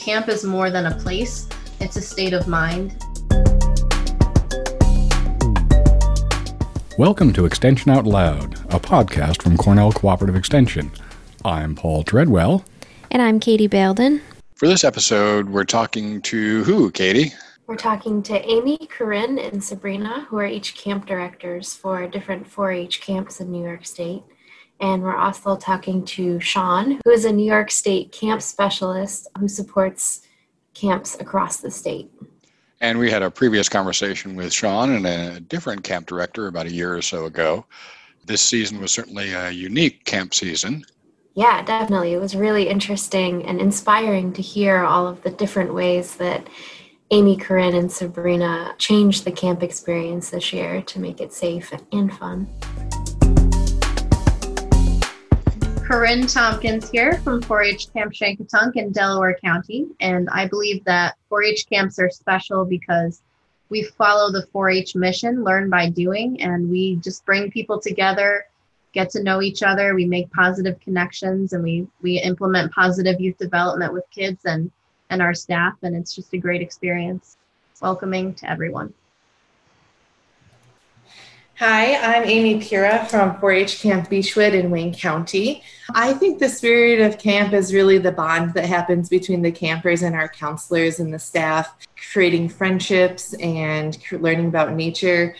camp is more than a place, it's a state of mind. Welcome to Extension Out Loud, a podcast from Cornell Cooperative Extension. I'm Paul Treadwell. And I'm Katie Balden. For this episode, we're talking to who, Katie? We're talking to Amy, Corrine, and Sabrina, who are each camp directors for different 4 H camps in New York State. And we're also talking to Shawn, who is a New York State camp specialist who supports camps across the state. And we had a previous conversation with Shawn and a different camp director about a year or so ago. This season was certainly a unique camp season. Yeah, definitely. It was really interesting and inspiring to hear all of the different ways that Amy, Corrine, and Sabrina changed the camp experience this year to make it safe and fun. Corrine Tompkins here from 4 H Camp Shankitunk in Delaware County. And I believe that 4 H camps are special because we follow the 4 H mission, learn by doing, and we just bring people together, get to know each other. We make positive connections and we, we implement positive youth development with kids and, and our staff. And it's just a great experience. Welcoming to everyone. Hi, I'm Amy Pyra from 4 H Camp Beechwood in Wayne County. I think the spirit of camp is really the bond that happens between the campers and our counselors and the staff, creating friendships and learning about nature.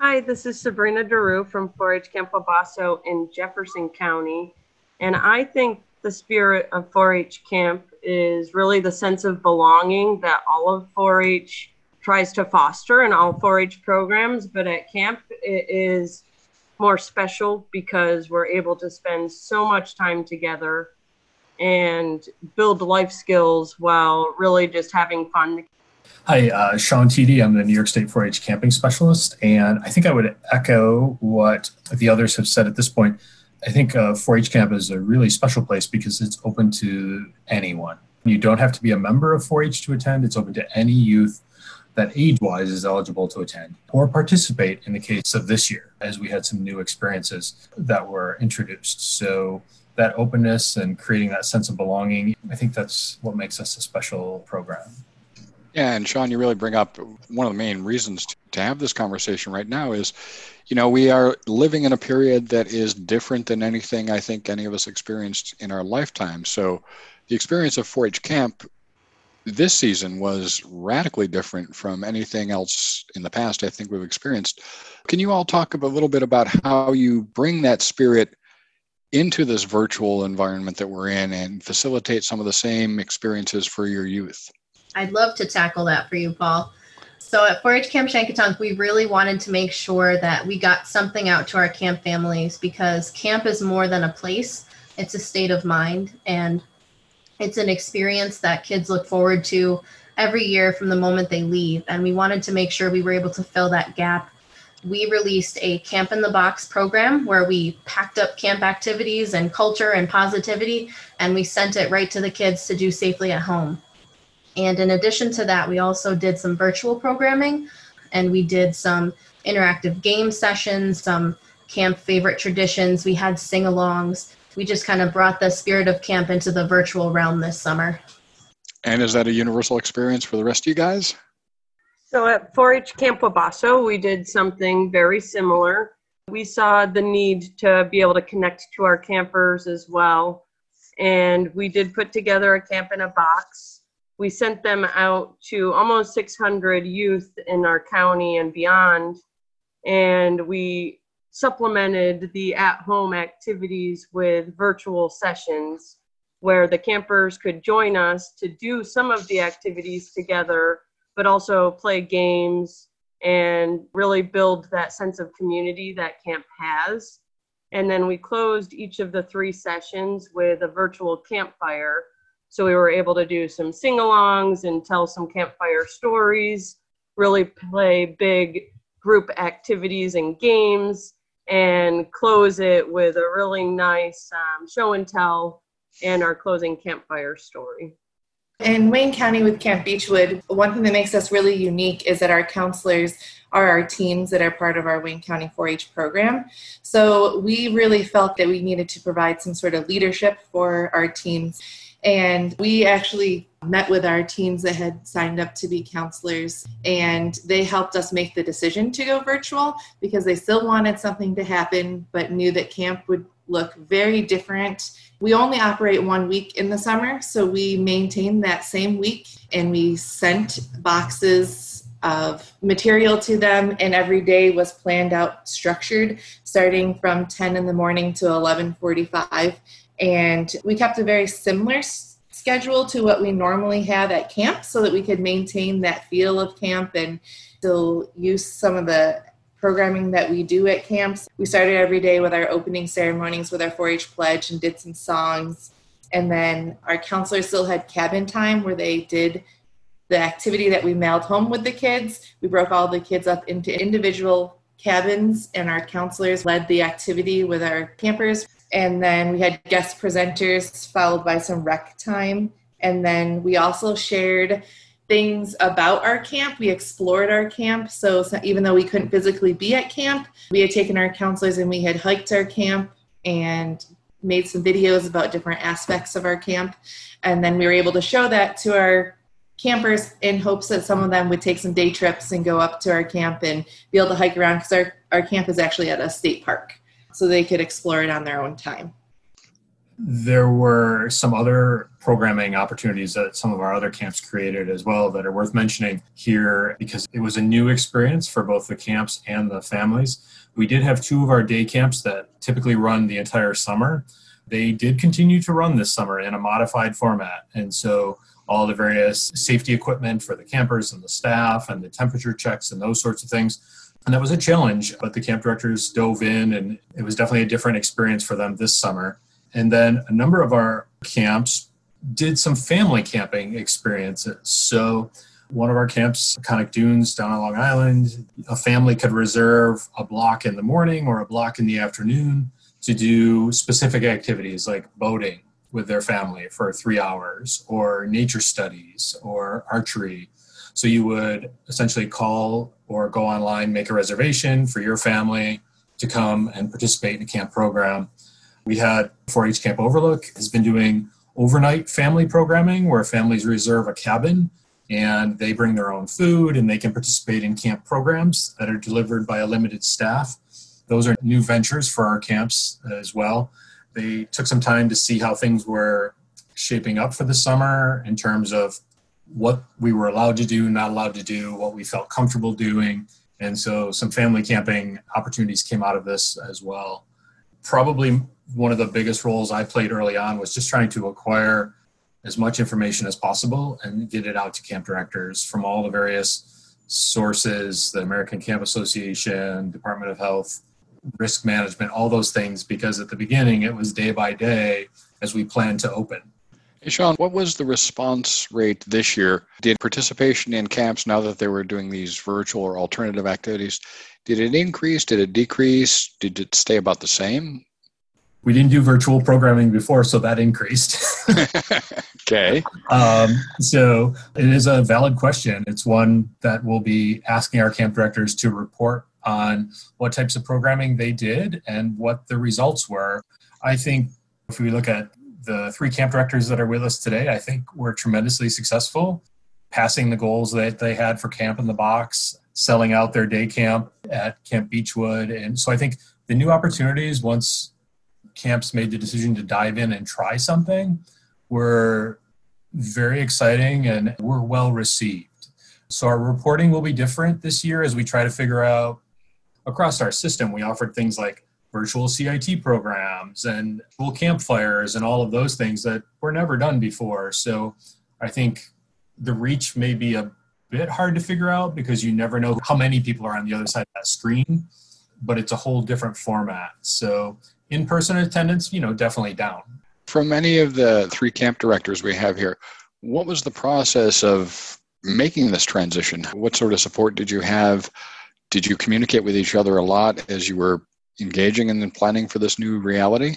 Hi, this is Sabrina Derue from 4 H Camp Wabasso in Jefferson County. And I think the spirit of 4 H camp is really the sense of belonging that all of 4 H tries to foster in all 4-H programs, but at camp it is more special because we're able to spend so much time together and build life skills while really just having fun. Hi, uh, Shawn Tiede. I'm the New York State 4-H camping specialist, and I think I would echo what the others have said at this point. I think uh, 4-H camp is a really special place because it's open to anyone. You don't have to be a member of 4-H to attend. It's open to any youth that age wise is eligible to attend or participate in the case of this year, as we had some new experiences that were introduced. So, that openness and creating that sense of belonging, I think that's what makes us a special program. Yeah, and Shawn, you really bring up one of the main reasons to have this conversation right now is, you know, we are living in a period that is different than anything I think any of us experienced in our lifetime. So, the experience of 4 H camp this season was radically different from anything else in the past I think we've experienced. Can you all talk a little bit about how you bring that spirit into this virtual environment that we're in and facilitate some of the same experiences for your youth? I'd love to tackle that for you, Paul. So at 4-H Camp Shankitunk, we really wanted to make sure that we got something out to our camp families because camp is more than a place; it's a state of mind. And it's an experience that kids look forward to every year from the moment they leave. And we wanted to make sure we were able to fill that gap. We released a Camp in the Box program where we packed up camp activities and culture and positivity, and we sent it right to the kids to do safely at home. And in addition to that, we also did some virtual programming and we did some interactive game sessions, some camp favorite traditions. We had sing alongs we just kind of brought the spirit of camp into the virtual realm this summer. And is that a universal experience for the rest of you guys? So at 4 H Camp Wabasso, we did something very similar. We saw the need to be able to connect to our campers as well. And we did put together a camp in a box. We sent them out to almost 600 youth in our county and beyond. And we supplemented the at home activities with virtual sessions where the campers could join us to do some of the activities together, but also play games and really build that sense of community that camp has. And then we closed each of the three sessions with a virtual campfire. So we were able to do some sing alongs and tell some campfire stories, really play big group activities and games and close it with a really nice um, show and tell and our closing campfire story. In Wayne County with Camp Beechwood, one thing that makes us really unique is that our counselors are our teams that are part of our Wayne County 4 H program. So we really felt that we needed to provide some sort of leadership for our teams And we actually met with our teams that had signed up to be counselors, and they helped us make the decision to go virtual because they still wanted something to happen, but knew that camp would look very different. We only operate one week in the summer, so we maintained that same week and we sent boxes of material to them and every day was planned out structured starting from 10 in the morning to 11:45 and we kept a very similar schedule to what we normally have at camp so that we could maintain that feel of camp and still use some of the programming that we do at camps. We started every day with our opening ceremonies with our 4 H pledge and did some songs. And then our counselors still had cabin time where they did the activity that we mailed home with the kids. We broke all the kids up into individual cabins, and our counselors led the activity with our campers. And then we had guest presenters followed by some rec time. And then we also shared things about our camp. We explored our camp. So, even though we couldn't physically be at camp, we had taken our counselors and we had hiked our camp and made some videos about different aspects of our camp. And then we were able to show that to our campers in hopes that some of them would take some day trips and go up to our camp and be able to hike around because our, our camp is actually at a state park so they could explore it on their own time. There were some other programming opportunities that some of our other camps created as well that are worth mentioning here because it was a new experience for both the camps and the families. We did have two of our day camps that typically run the entire summer. They did continue to run this summer in a modified format. And so all the various safety equipment for the campers and the staff and the temperature checks and those sorts of things and that was a challenge, but the camp directors dove in, and it was definitely a different experience for them this summer. And then a number of our camps did some family camping experiences. So, one of our camps, Conic Dunes down on Long Island, a family could reserve a block in the morning or a block in the afternoon to do specific activities like boating with their family for three hours, or nature studies, or archery. So, you would essentially call or go online, make a reservation for your family to come and participate in a camp program. We had 4 H Camp Overlook has been doing overnight family programming where families reserve a cabin and they bring their own food and they can participate in camp programs that are delivered by a limited staff. Those are new ventures for our camps as well. They took some time to see how things were shaping up for the summer in terms of what we were allowed to do, not allowed to do, what we felt comfortable doing. And so some family camping opportunities came out of this as well. Probably one of the biggest roles I played early on was just trying to acquire as much information as possible and get it out to camp directors from all the various sources the American Camp Association, Department of Health, risk management, all those things, because at the beginning it was day by day as we planned to open. Hey, Shawn, what was the response rate this year? Did participation in camps, now that they were doing these virtual or alternative activities, did it increase? Did it decrease? Did it stay about the same? We didn't do virtual programming before, so that increased. okay. Um, so it is a valid question. It's one that we'll be asking our camp directors to report on what types of programming they did and what the results were. I think if we look at the three camp directors that are with us today, I think were tremendously successful, passing the goals that they had for Camp in the Box, selling out their day camp at Camp Beechwood. And so I think the new opportunities, once camps made the decision to dive in and try something, were very exciting and were well received. So our reporting will be different this year as we try to figure out across our system. We offered things like virtual CIT programs and cool campfires and all of those things that were never done before. So I think the reach may be a bit hard to figure out because you never know how many people are on the other side of that screen, but it's a whole different format. So in person attendance, you know, definitely down. From any of the three camp directors we have here, what was the process of making this transition? What sort of support did you have? Did you communicate with each other a lot as you were engaging in the planning for this new reality?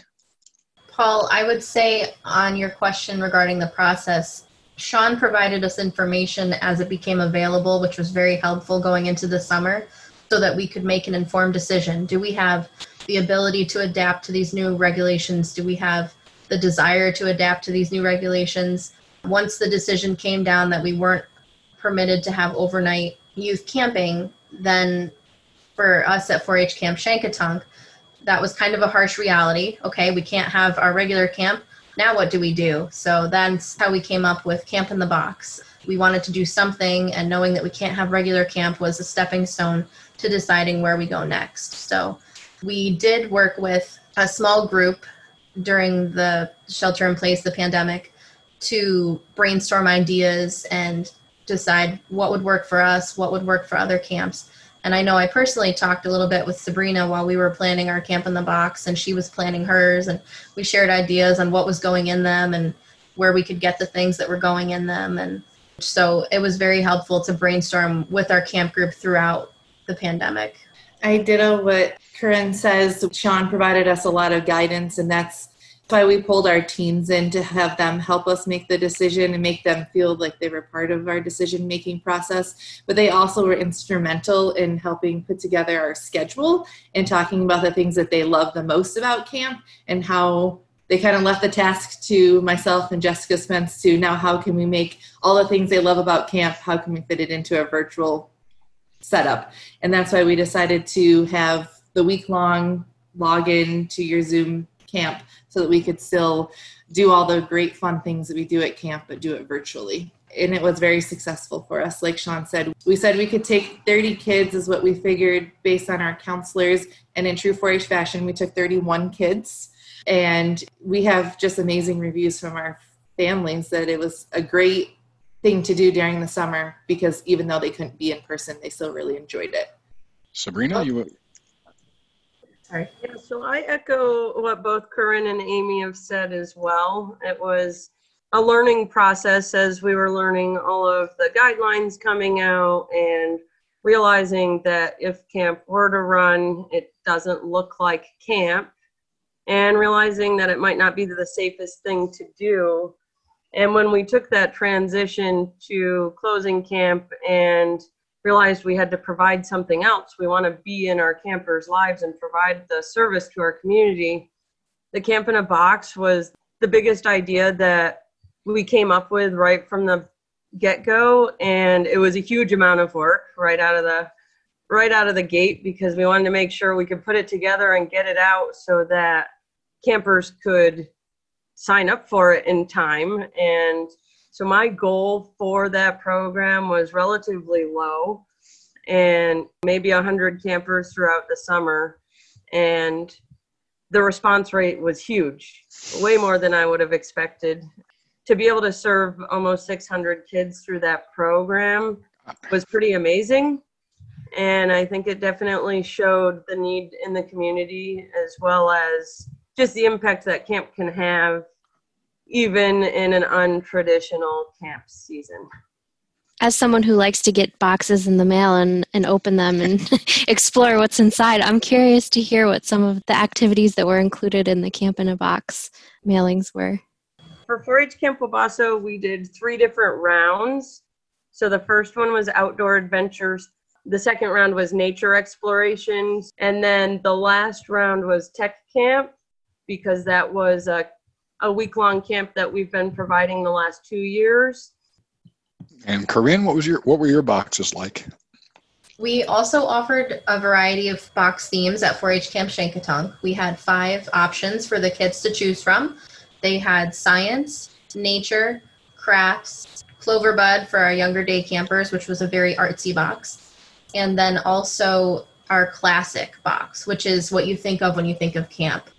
Paul, I would say on your question regarding the process, Shawn provided us information as it became available, which was very helpful going into the summer so that we could make an informed decision. Do we have the ability to adapt to these new regulations? Do we have the desire to adapt to these new regulations. Once the decision came down that we weren't permitted to have overnight youth camping, then for us at 4 H Camp Shankitunk, that was kind of a harsh reality. Okay, we can't have our regular camp. Now, what do we do? So that's how we came up with Camp in the Box. We wanted to do something, and knowing that we can't have regular camp was a stepping stone to deciding where we go next. So we did work with a small group during the shelter in place, the pandemic, to brainstorm ideas and decide what would work for us, what would work for other camps. And I know I personally talked a little bit with Sabrina while we were planning our camp in the box, and she was planning hers, and we shared ideas on what was going in them and where we could get the things that were going in them. And so it was very helpful to brainstorm with our camp group throughout the pandemic. I ditto what Corrine says. Shawn provided us a lot of guidance, and that's why we pulled our teams in to have them help us make the decision and make them feel like they were part of our decision making process. But they also were instrumental in helping put together our schedule and talking about the things that they love the most about camp and how they kind of left the task to myself and Jessica Spence to now how can we make all the things they love about camp, how can we fit it into a virtual setup? And that's why we decided to have the week long login to your Zoom camp so that we could still do all the great fun things that we do at camp, but do it virtually. And it was very successful for us. Like Shawn said, we said we could take 30 kids, is what we figured based on our counselors. And in true 4 H fashion, we took 31 kids. And we have just amazing reviews from our families that it was a great thing to do during the summer because even though they couldn't be in person, they still really enjoyed it. Sabrina, you Sorry. Yeah, so I echo what both Corrine and Amy have said as well. It was a learning process as we were learning all of the guidelines coming out and realizing that if camp were to run, it doesn't look like camp, and realizing that it might not be the safest thing to do. And when we took that transition to closing camp and realized we had to provide something else. We want to be in our campers' lives and provide the service to our community. The Camp in a Box was the biggest idea that we came up with right from the get go, and it was a huge amount of work right out of the right out of the gate because we wanted to make sure we could put it together and get it out so that campers could sign up for it in time and so my goal for that program was relatively low and maybe 100 campers throughout the summer. And the response rate was huge, way more than I would have expected. To be able to serve almost 600 kids through that program was pretty amazing. And I think it definitely showed the need in the community as well as just the impact that camp can have even in an untraditional camp season. As someone who likes to get boxes in the mail and, and open them and explore what's inside, I'm curious to hear what some of the activities that were included in the Camp in a Box mailings were. For 4 H Camp Wabasso, we did three different rounds. So the first one was outdoor adventures, the second round was nature explorations, and then the last round was tech camp because that was a a week long camp that we've been providing the last two years. And Corrine, what was your what were your boxes like? We also offered a variety of box themes at 4-H Camp Shankitunk. We had five options for the kids to choose from. They had science, nature, crafts, clover bud for our younger day campers, which was a very artsy box, and then also our classic box, which is what you think of when you think of camp.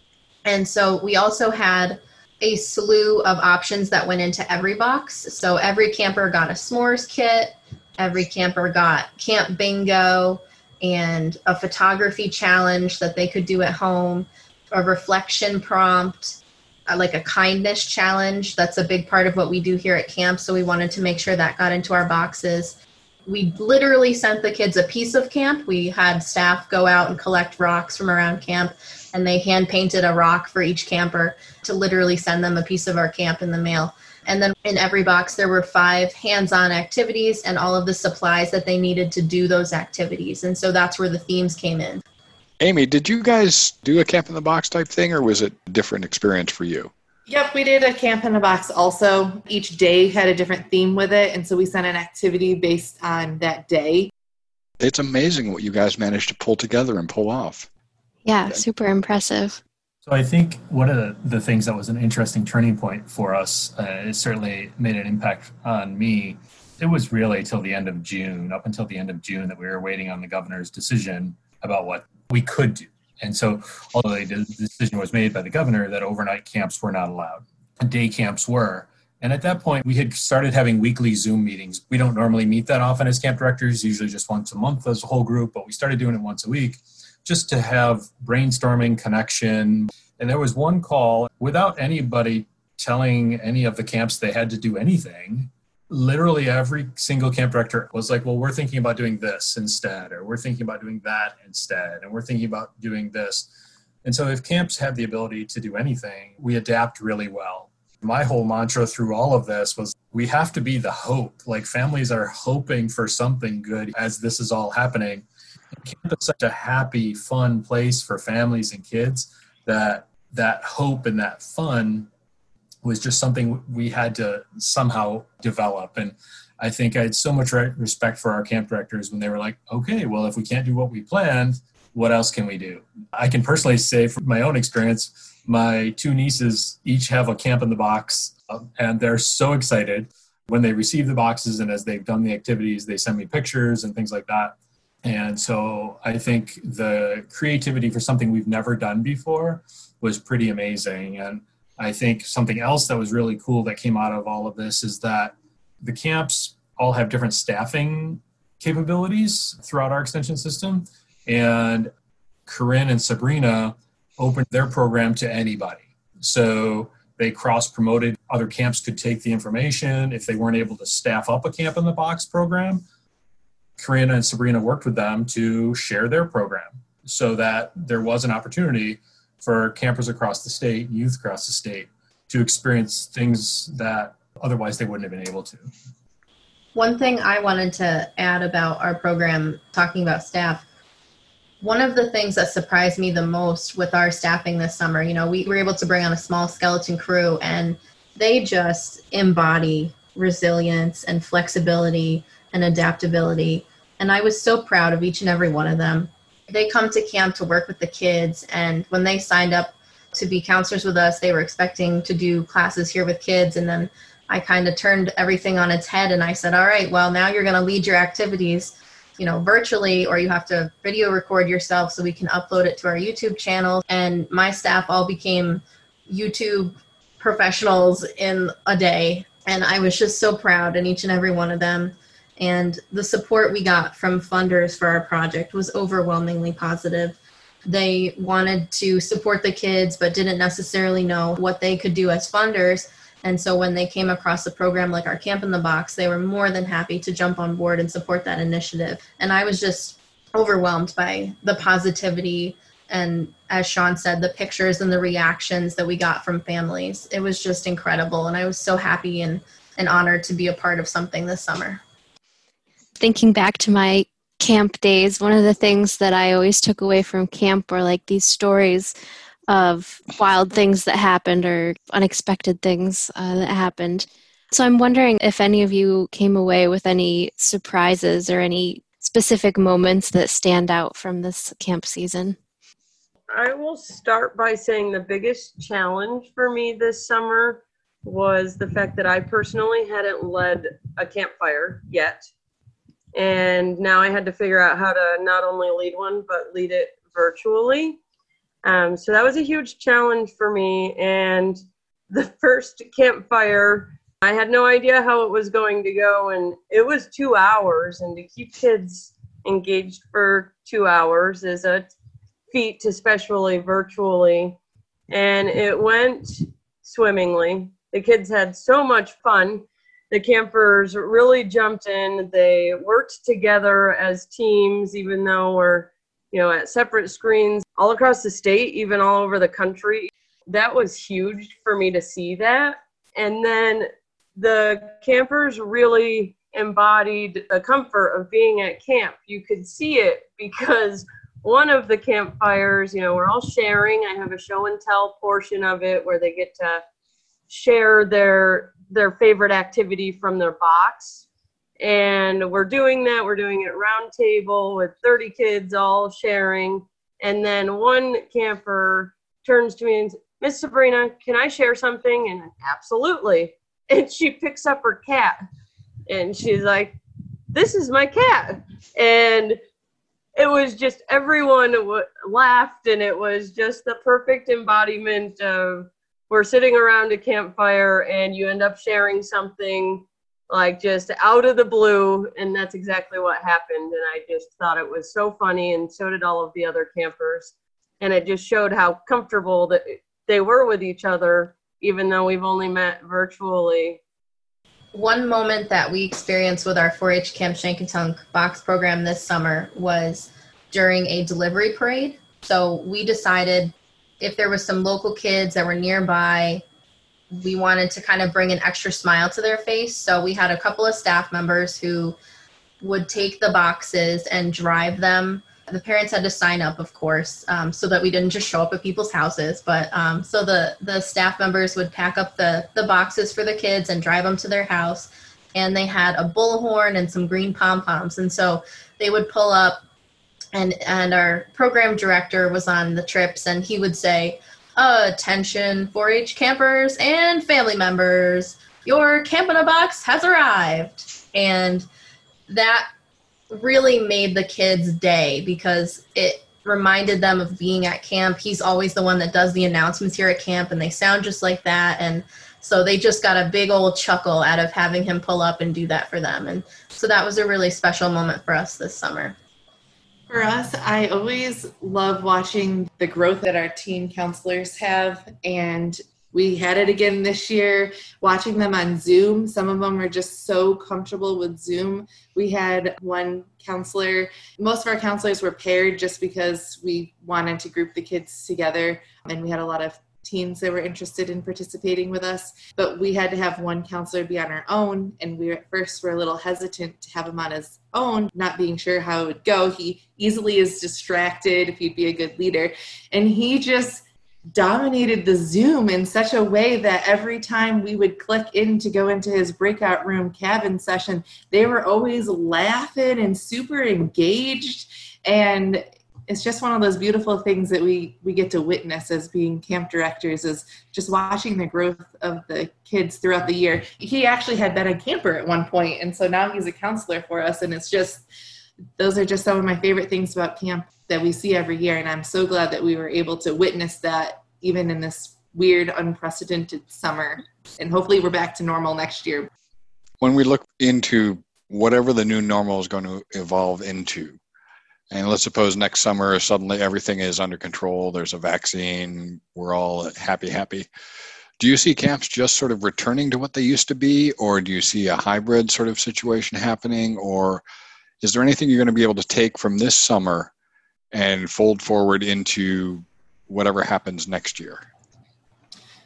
And so we also had a slew of options that went into every box. So every camper got a s'mores kit, every camper got camp bingo and a photography challenge that they could do at home, a reflection prompt, uh, like a kindness challenge. That's a big part of what we do here at camp. So we wanted to make sure that got into our boxes. We literally sent the kids a piece of camp. We had staff go out and collect rocks from around camp and they hand painted a rock for each camper to literally send them a piece of our camp in the mail. And then in every box, there were five hands on activities and all of the supplies that they needed to do those activities. And so that's where the themes came in. Amy, did you guys do a camp in the box type thing or was it a different experience for you? Yep, we did a camp in a box also. Each day had a different theme with it. And so we sent an activity based on that day. It's amazing what you guys managed to pull together and pull off. Yeah, super impressive. So I think one of the, the things that was an interesting turning point for us, uh, it certainly made an impact on me. It was really till the end of June, up until the end of June, that we were waiting on the governor's decision about what we could do. And so, although the decision was made by the governor that overnight camps were not allowed, day camps were. And at that point, we had started having weekly Zoom meetings. We don't normally meet that often as camp directors, usually just once a month as a whole group, but we started doing it once a week just to have brainstorming connection. And there was one call without anybody telling any of the camps they had to do anything. Literally every single camp director was like, well, we're thinking about doing this instead, or we're thinking about doing that instead, and we're thinking about doing this. And so if camps have the ability to do anything, we adapt really well. My whole mantra through all of this was we have to be the hope. Like families are hoping for something good as this is all happening camp is such a happy, fun place for families and kids that that hope and that fun was just something we had to somehow develop. And I think I had so much respect for our camp directors when they were like, okay, well, if we can't do what we planned, what else can we do? I can personally say from my own experience, my two nieces each have a camp in the box, uh, and they're so excited when they receive the boxes and as they've done the activities, they send me pictures and things like that. And so I think the creativity for something we've never done before was pretty amazing. And I think something else that was really cool that came out of all of this is that the camps all have different staffing capabilities throughout our extension system. And Corrine and Sabrina opened their program to anybody. So they cross promoted. Other camps could take the information. If they weren't able to staff up a camp in the box program, Corrine and Sabrina worked with them to share their program so that there was an opportunity for campers across the state, youth across the state, to experience things that otherwise they wouldn't have been able to. One thing I wanted to add about our program, talking about staff, one of the things that surprised me the most with our staffing this summer, you know, we were able to bring on a small skeleton crew and they just embody resilience and flexibility and adaptability. And I was so proud of each and every one of them. They come to camp to work with the kids, and when they signed up to be counselors with us, they were expecting to do classes here with kids. And then I kind of turned everything on its head and I said, All right, well, now you're going to lead your activities you know virtually or you have to video record yourself so we can upload it to our youtube channel and my staff all became youtube professionals in a day and i was just so proud in each and every one of them and the support we got from funders for our project was overwhelmingly positive. They wanted to support the kids, but didn't necessarily know what they could do as funders. And so when they came across a program like our Camp in the Box, they were more than happy to jump on board and support that initiative. And I was just overwhelmed by the positivity and as Shawn said, the pictures and the reactions that we got from families. It was just incredible. And I was so happy and, and honored to be a part of something this summer thinking back to my camp days, one of the things that I always took away from camp were like these stories of wild things that happened or unexpected things uh, that happened. So I'm wondering if any of you came away with any surprises or any specific moments that stand out from this camp season. I will start by saying the biggest challenge for me this summer was the fact that I personally hadn't led a campfire yet and now I had to figure out how to not only lead one but lead it virtually. Um, so that was a huge challenge for me. And the first campfire, I had no idea how it was going to go, and it was two hours. And to keep kids engaged for two hours is a feat, especially virtually. And it went swimmingly. The kids had so much fun the campers really jumped in. They worked together as teams, even though we're, you know, at separate screens all across the state, even all over the country. That was huge for me to see that. And then the campers really embodied the comfort of being at camp. You could see it because one of the campfires, you know, we're all sharing. I have a show and tell portion of it where they get to share their their favorite activity from their box. And we're doing that. We're doing it round table with 30 kids all sharing. And then one camper turns to me and Miss Sabrina, can I share something? And absolutely. And she picks up her cat and she's like, This is my cat. And it was just everyone w- laughed and it was just the perfect embodiment of we're sitting around a campfire and you end up sharing something like just out of the blue and that's exactly what happened. And i just thought it was so funny and so did all of the other campers. And it just showed how comfortable that they were with each other even though we've only met virtually. One moment that we experienced with our 4-H Camp Shankitunk box program this summer was during a delivery parade. So we decided if there was some local kids that were nearby, we wanted to kind of bring an extra smile to their face. So we had a couple of staff members who would take the boxes and drive them the parents had to sign up, of course, um, so that we didn't just show up at people's houses. But um, so the the staff members would pack up the the boxes for the kids and drive them to their house. And they had a bullhorn and some green pom poms, and so they would pull up. And and our program director was on the trips, and he would say, "Attention, 4-H campers and family members, your camp in a box has arrived." And that really made the kids' day because it reminded them of being at camp. He's always the one that does the announcements here at camp, and they sound just like that. And so they just got a big old chuckle out of having him pull up and do that for them. And so that was a really special moment for us this summer. For us, I always love watching the growth that our teen counselors have and we had it again this year watching them on zoom. Some of them are just so comfortable with zoom. We had one counselor. Most of our counselors were paired just because we wanted to group the kids together and we had a lot of teens that were interested in participating with us but we had to have one counselor be on our own and we at first were a little hesitant to have him on his own not being sure how it would go he easily is distracted if he'd be a good leader and he just dominated the Zoom in such a way that every time we would click in to go into his breakout room cabin session, they were always laughing and super engaged. And it's just one of those beautiful things that we we get to witness as being camp directors is just watching the growth of the kids throughout the year. He actually had been a camper at one point, and so now he's a counselor for us, and it's just those are just some of my favorite things about camp that we see every year. And I'm so glad that we were able to witness that even in this weird, unprecedented summer. And hopefully we're back to normal next year. When we look into whatever the new normal is going to evolve into, and let's suppose next summer suddenly everything is under control, there's a vaccine, we're all happy, happy. Do you see camps just sort of returning to what they used to be, or do you see a hybrid sort of situation happening, or is there anything you're going to be able to take from this summer and fold forward into whatever happens next year?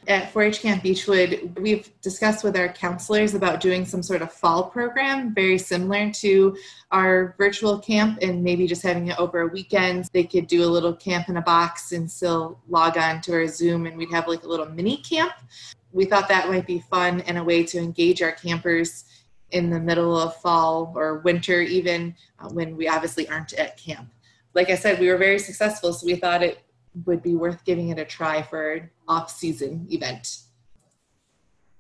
At 4 H Camp Beechwood, we've discussed with our counselors about doing some sort of fall program very similar to our virtual camp and maybe just having it over a weekend. They could do a little camp in a box and still log on to our Zoom and we'd have like a little mini camp. We thought that might be fun and a way to engage our campers in the middle of fall or winter, even uh, when we obviously aren't at camp. Like I said, we were very successful, so we thought it would be worth giving it a try for an off-season event.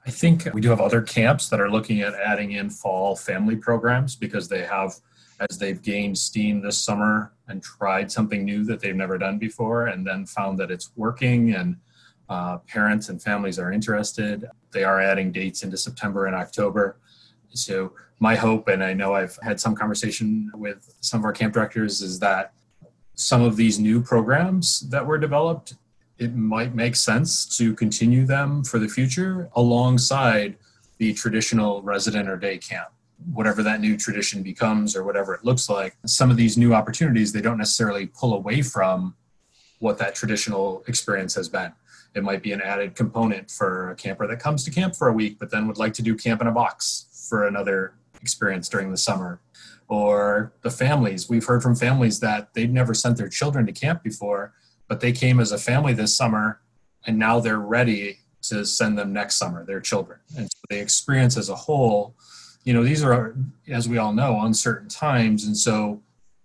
I think we do have other camps that are looking at adding in fall family programs because they have, as they've gained steam this summer and tried something new that they've never done before, and then found that it's working and uh, parents and families are interested. They are adding dates into September and October. So my hope, and I know I've had some conversation with some of our camp directors, is that some of these new programs that were developed, it might make sense to continue them for the future alongside the traditional resident or day camp. Whatever that new tradition becomes or whatever it looks like some of these new opportunities they don't necessarily pull away from what that traditional experience has been. It might be an added component for a camper that comes to camp for a week but then would like to do camp in a box for another experience during the summer or the families. We've heard from families that they'd never sent their children to camp before, but they came as a family this summer and now they're ready to send them next summer, their children. And so the experience as a whole, you know, these are, as we all know, uncertain times. And so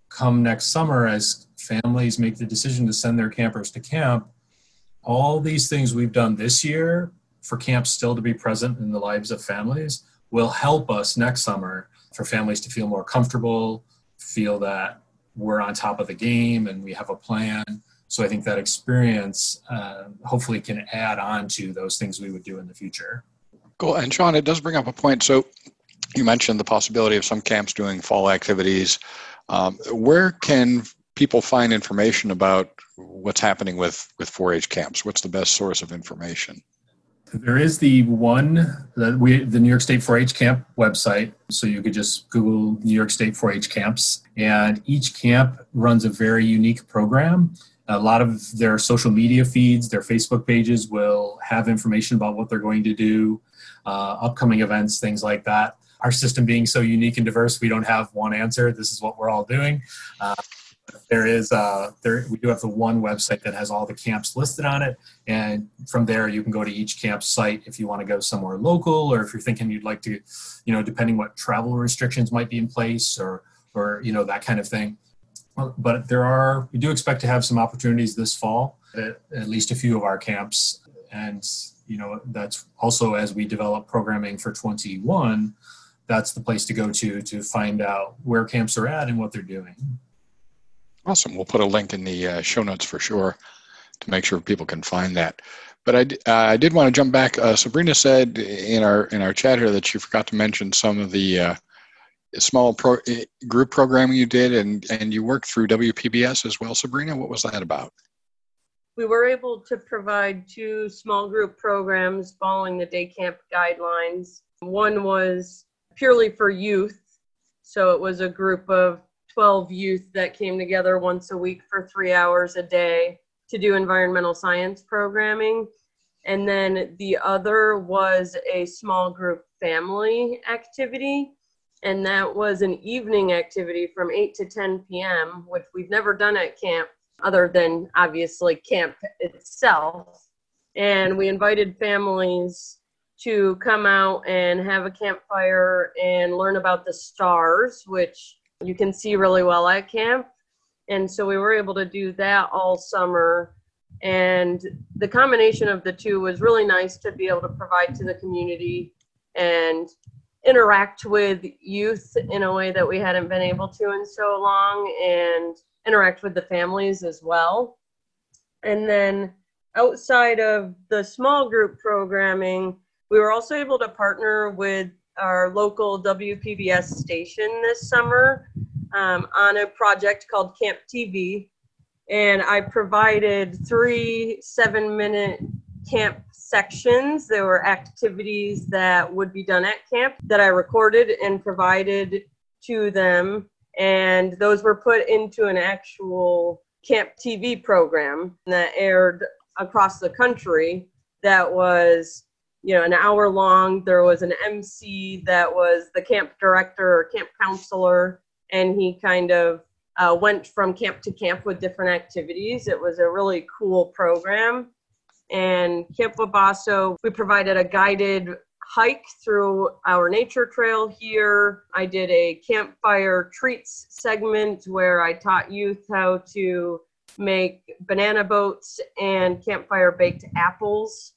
come next summer, as families make the decision to send their campers to camp, all these things we've done this year for camps still to be present in the lives of families will help us next summer for families to feel more comfortable, feel that we're on top of the game and we have a plan. So I think that experience uh, hopefully can add on to those things we would do in the future. Cool. And Shawn, it does bring up a point. So you mentioned the possibility of some camps doing fall activities. Um, where can people find information about what's happening with with 4-H camps? What's the best source of information? There is the one that we the New York State 4-H camp website. So you could just Google New York State 4-H camps, and each camp runs a very unique program. A lot of their social media feeds, their Facebook pages will have information about what they're going to do, uh, upcoming events, things like that. Our system being so unique and diverse, we don't have one answer. This is what we're all doing. Uh, there is uh, there we do have the one website that has all the camps listed on it. And from there you can go to each camp site if you want to go somewhere local or if you're thinking you'd like to you know depending what travel restrictions might be in place or or you know that kind of thing. But there are we do expect to have some opportunities this fall at, at least a few of our camps. And you know that's also as we develop programming for 21 that's the place to go to to find out where camps are at and what they're doing Awesome. We'll put a link in the uh, show notes for sure to make sure people can find that. But I, uh, I did want to jump back. Uh, Sabrina said in our in our chat here that you forgot to mention some of the uh, small pro, eh, group programming you did, and and you worked through WPBS as well. Sabrina, what was that about? We were able to provide two small group programs following the day camp guidelines. One was purely for youth, so it was a group of 12 youth that came together once a week for three hours a day to do environmental science programming. And then the other was a small group family activity. And that was an evening activity from 8 to 10 p.m., which we've never done at camp, other than obviously camp itself. And we invited families to come out and have a campfire and learn about the stars, which you can see really well at camp. And so we were able to do that all summer. And the combination of the two was really nice to be able to provide to the community and interact with youth in a way that we hadn't been able to in so long and interact with the families as well. And then outside of the small group programming, we were also able to partner with our local WPBS station this summer um, on a project called Camp TV. And I provided three seven minute camp sections. There were activities that would be done at camp that I recorded and provided to them. And those were put into an actual camp TV program that aired across the country that was you know an hour long. There was an mc that was the camp director or camp counselor and he kind of uh, went from camp to camp with different activities. It was a really cool program. And camp wabasso we provided a guided hike through our nature trail here. I did a campfire treats segment where i taught youth how to make banana boats and campfire baked apples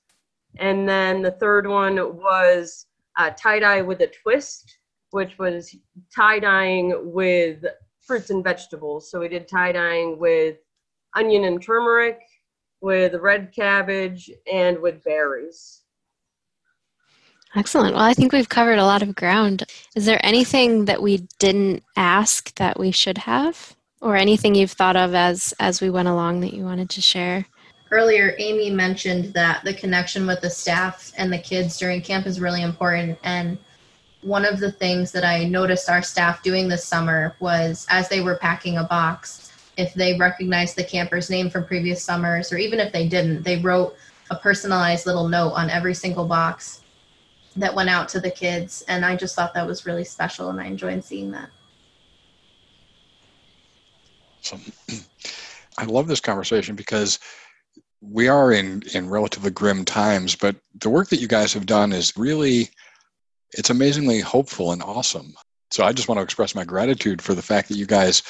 and then the third one was uh, tie dye with a twist, which was tie dyeing with fruits and vegetables. So we did tie dyeing with onion and turmeric, with red cabbage, and with berries. Excellent. Well, I think we've covered a lot of ground. Is there anything that we didn't ask that we should have? Or anything you've thought of as as we went along that you wanted to share? Earlier amy mentioned that the connection with the staff and the kids during camp is really important. And one of the things that i noticed our staff doing this summer was as they were packing a box if they recognized the camper's name from previous summers or even if they didn't they wrote a personalized little note on every single box that went out to the kids. And i just thought that was really special and i enjoyed seeing that. So i love this conversation because we are in in relatively grim times, but the work that you guys have done is really it's amazingly hopeful and awesome. So I just want to express my gratitude for the fact that you guys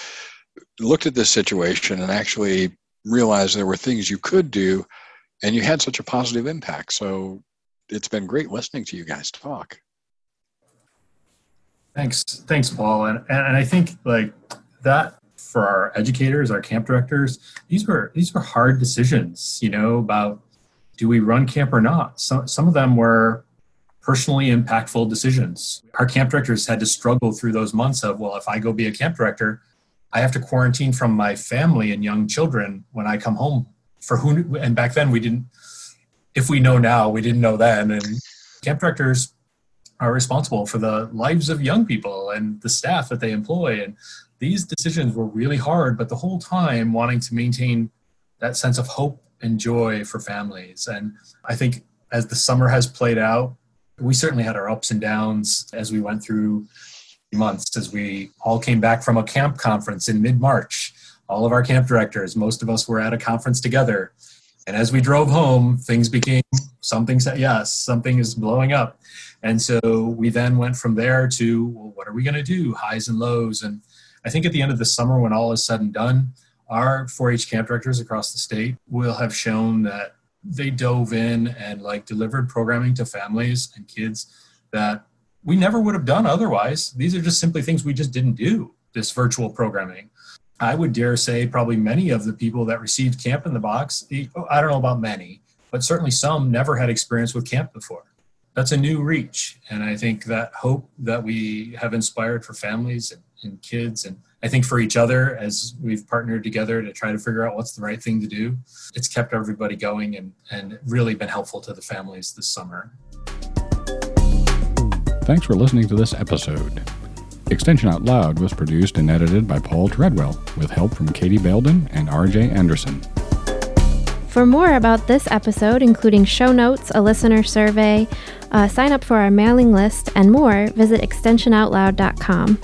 looked at this situation and actually realized there were things you could do and you had such a positive impact. So it's been great listening to you guys talk. Thanks. Thanks, Paul. And, and I think like that for our educators, our camp directors, these were these were hard decisions, you know, about do we run camp or not? Some some of them were personally impactful decisions. Our camp directors had to struggle through those months of, well, if I go be a camp director, I have to quarantine from my family and young children when I come home. For who and back then we didn't if we know now, we didn't know then. And camp directors are responsible for the lives of young people and the staff that they employ. And these decisions were really hard, but the whole time wanting to maintain that sense of hope and joy for families. And I think as the summer has played out, we certainly had our ups and downs as we went through months as we all came back from a camp conference in mid-March. All of our camp directors, most of us were at a conference together. And as we drove home, things became something said, yes, something is blowing up. And so we then went from there to, well, what are we going to do? Highs and lows. And I think at the end of the summer, when all is said and done, our 4 H camp directors across the state will have shown that they dove in and like delivered programming to families and kids that we never would have done otherwise. These are just simply things we just didn't do, this virtual programming. I would dare say probably many of the people that received Camp in the Box, oh, I don't know about many, but certainly some never had experience with camp before. That's a new reach. And I think that hope that we have inspired for families and, and kids and I think for each other as we've partnered together to try to figure out what's the right thing to do, it's kept everybody going and, and really been helpful to the families this summer. Thanks for listening to this episode. Extension Out Loud was produced and edited by Paul Treadwell with help from Katie Belden and RJ Anderson. For more about this episode, including show notes, a listener survey, uh, sign up for our mailing list, and more, visit extensionoutloud.com.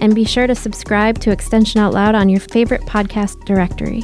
And be sure to subscribe to Extension Out Loud on your favorite podcast directory.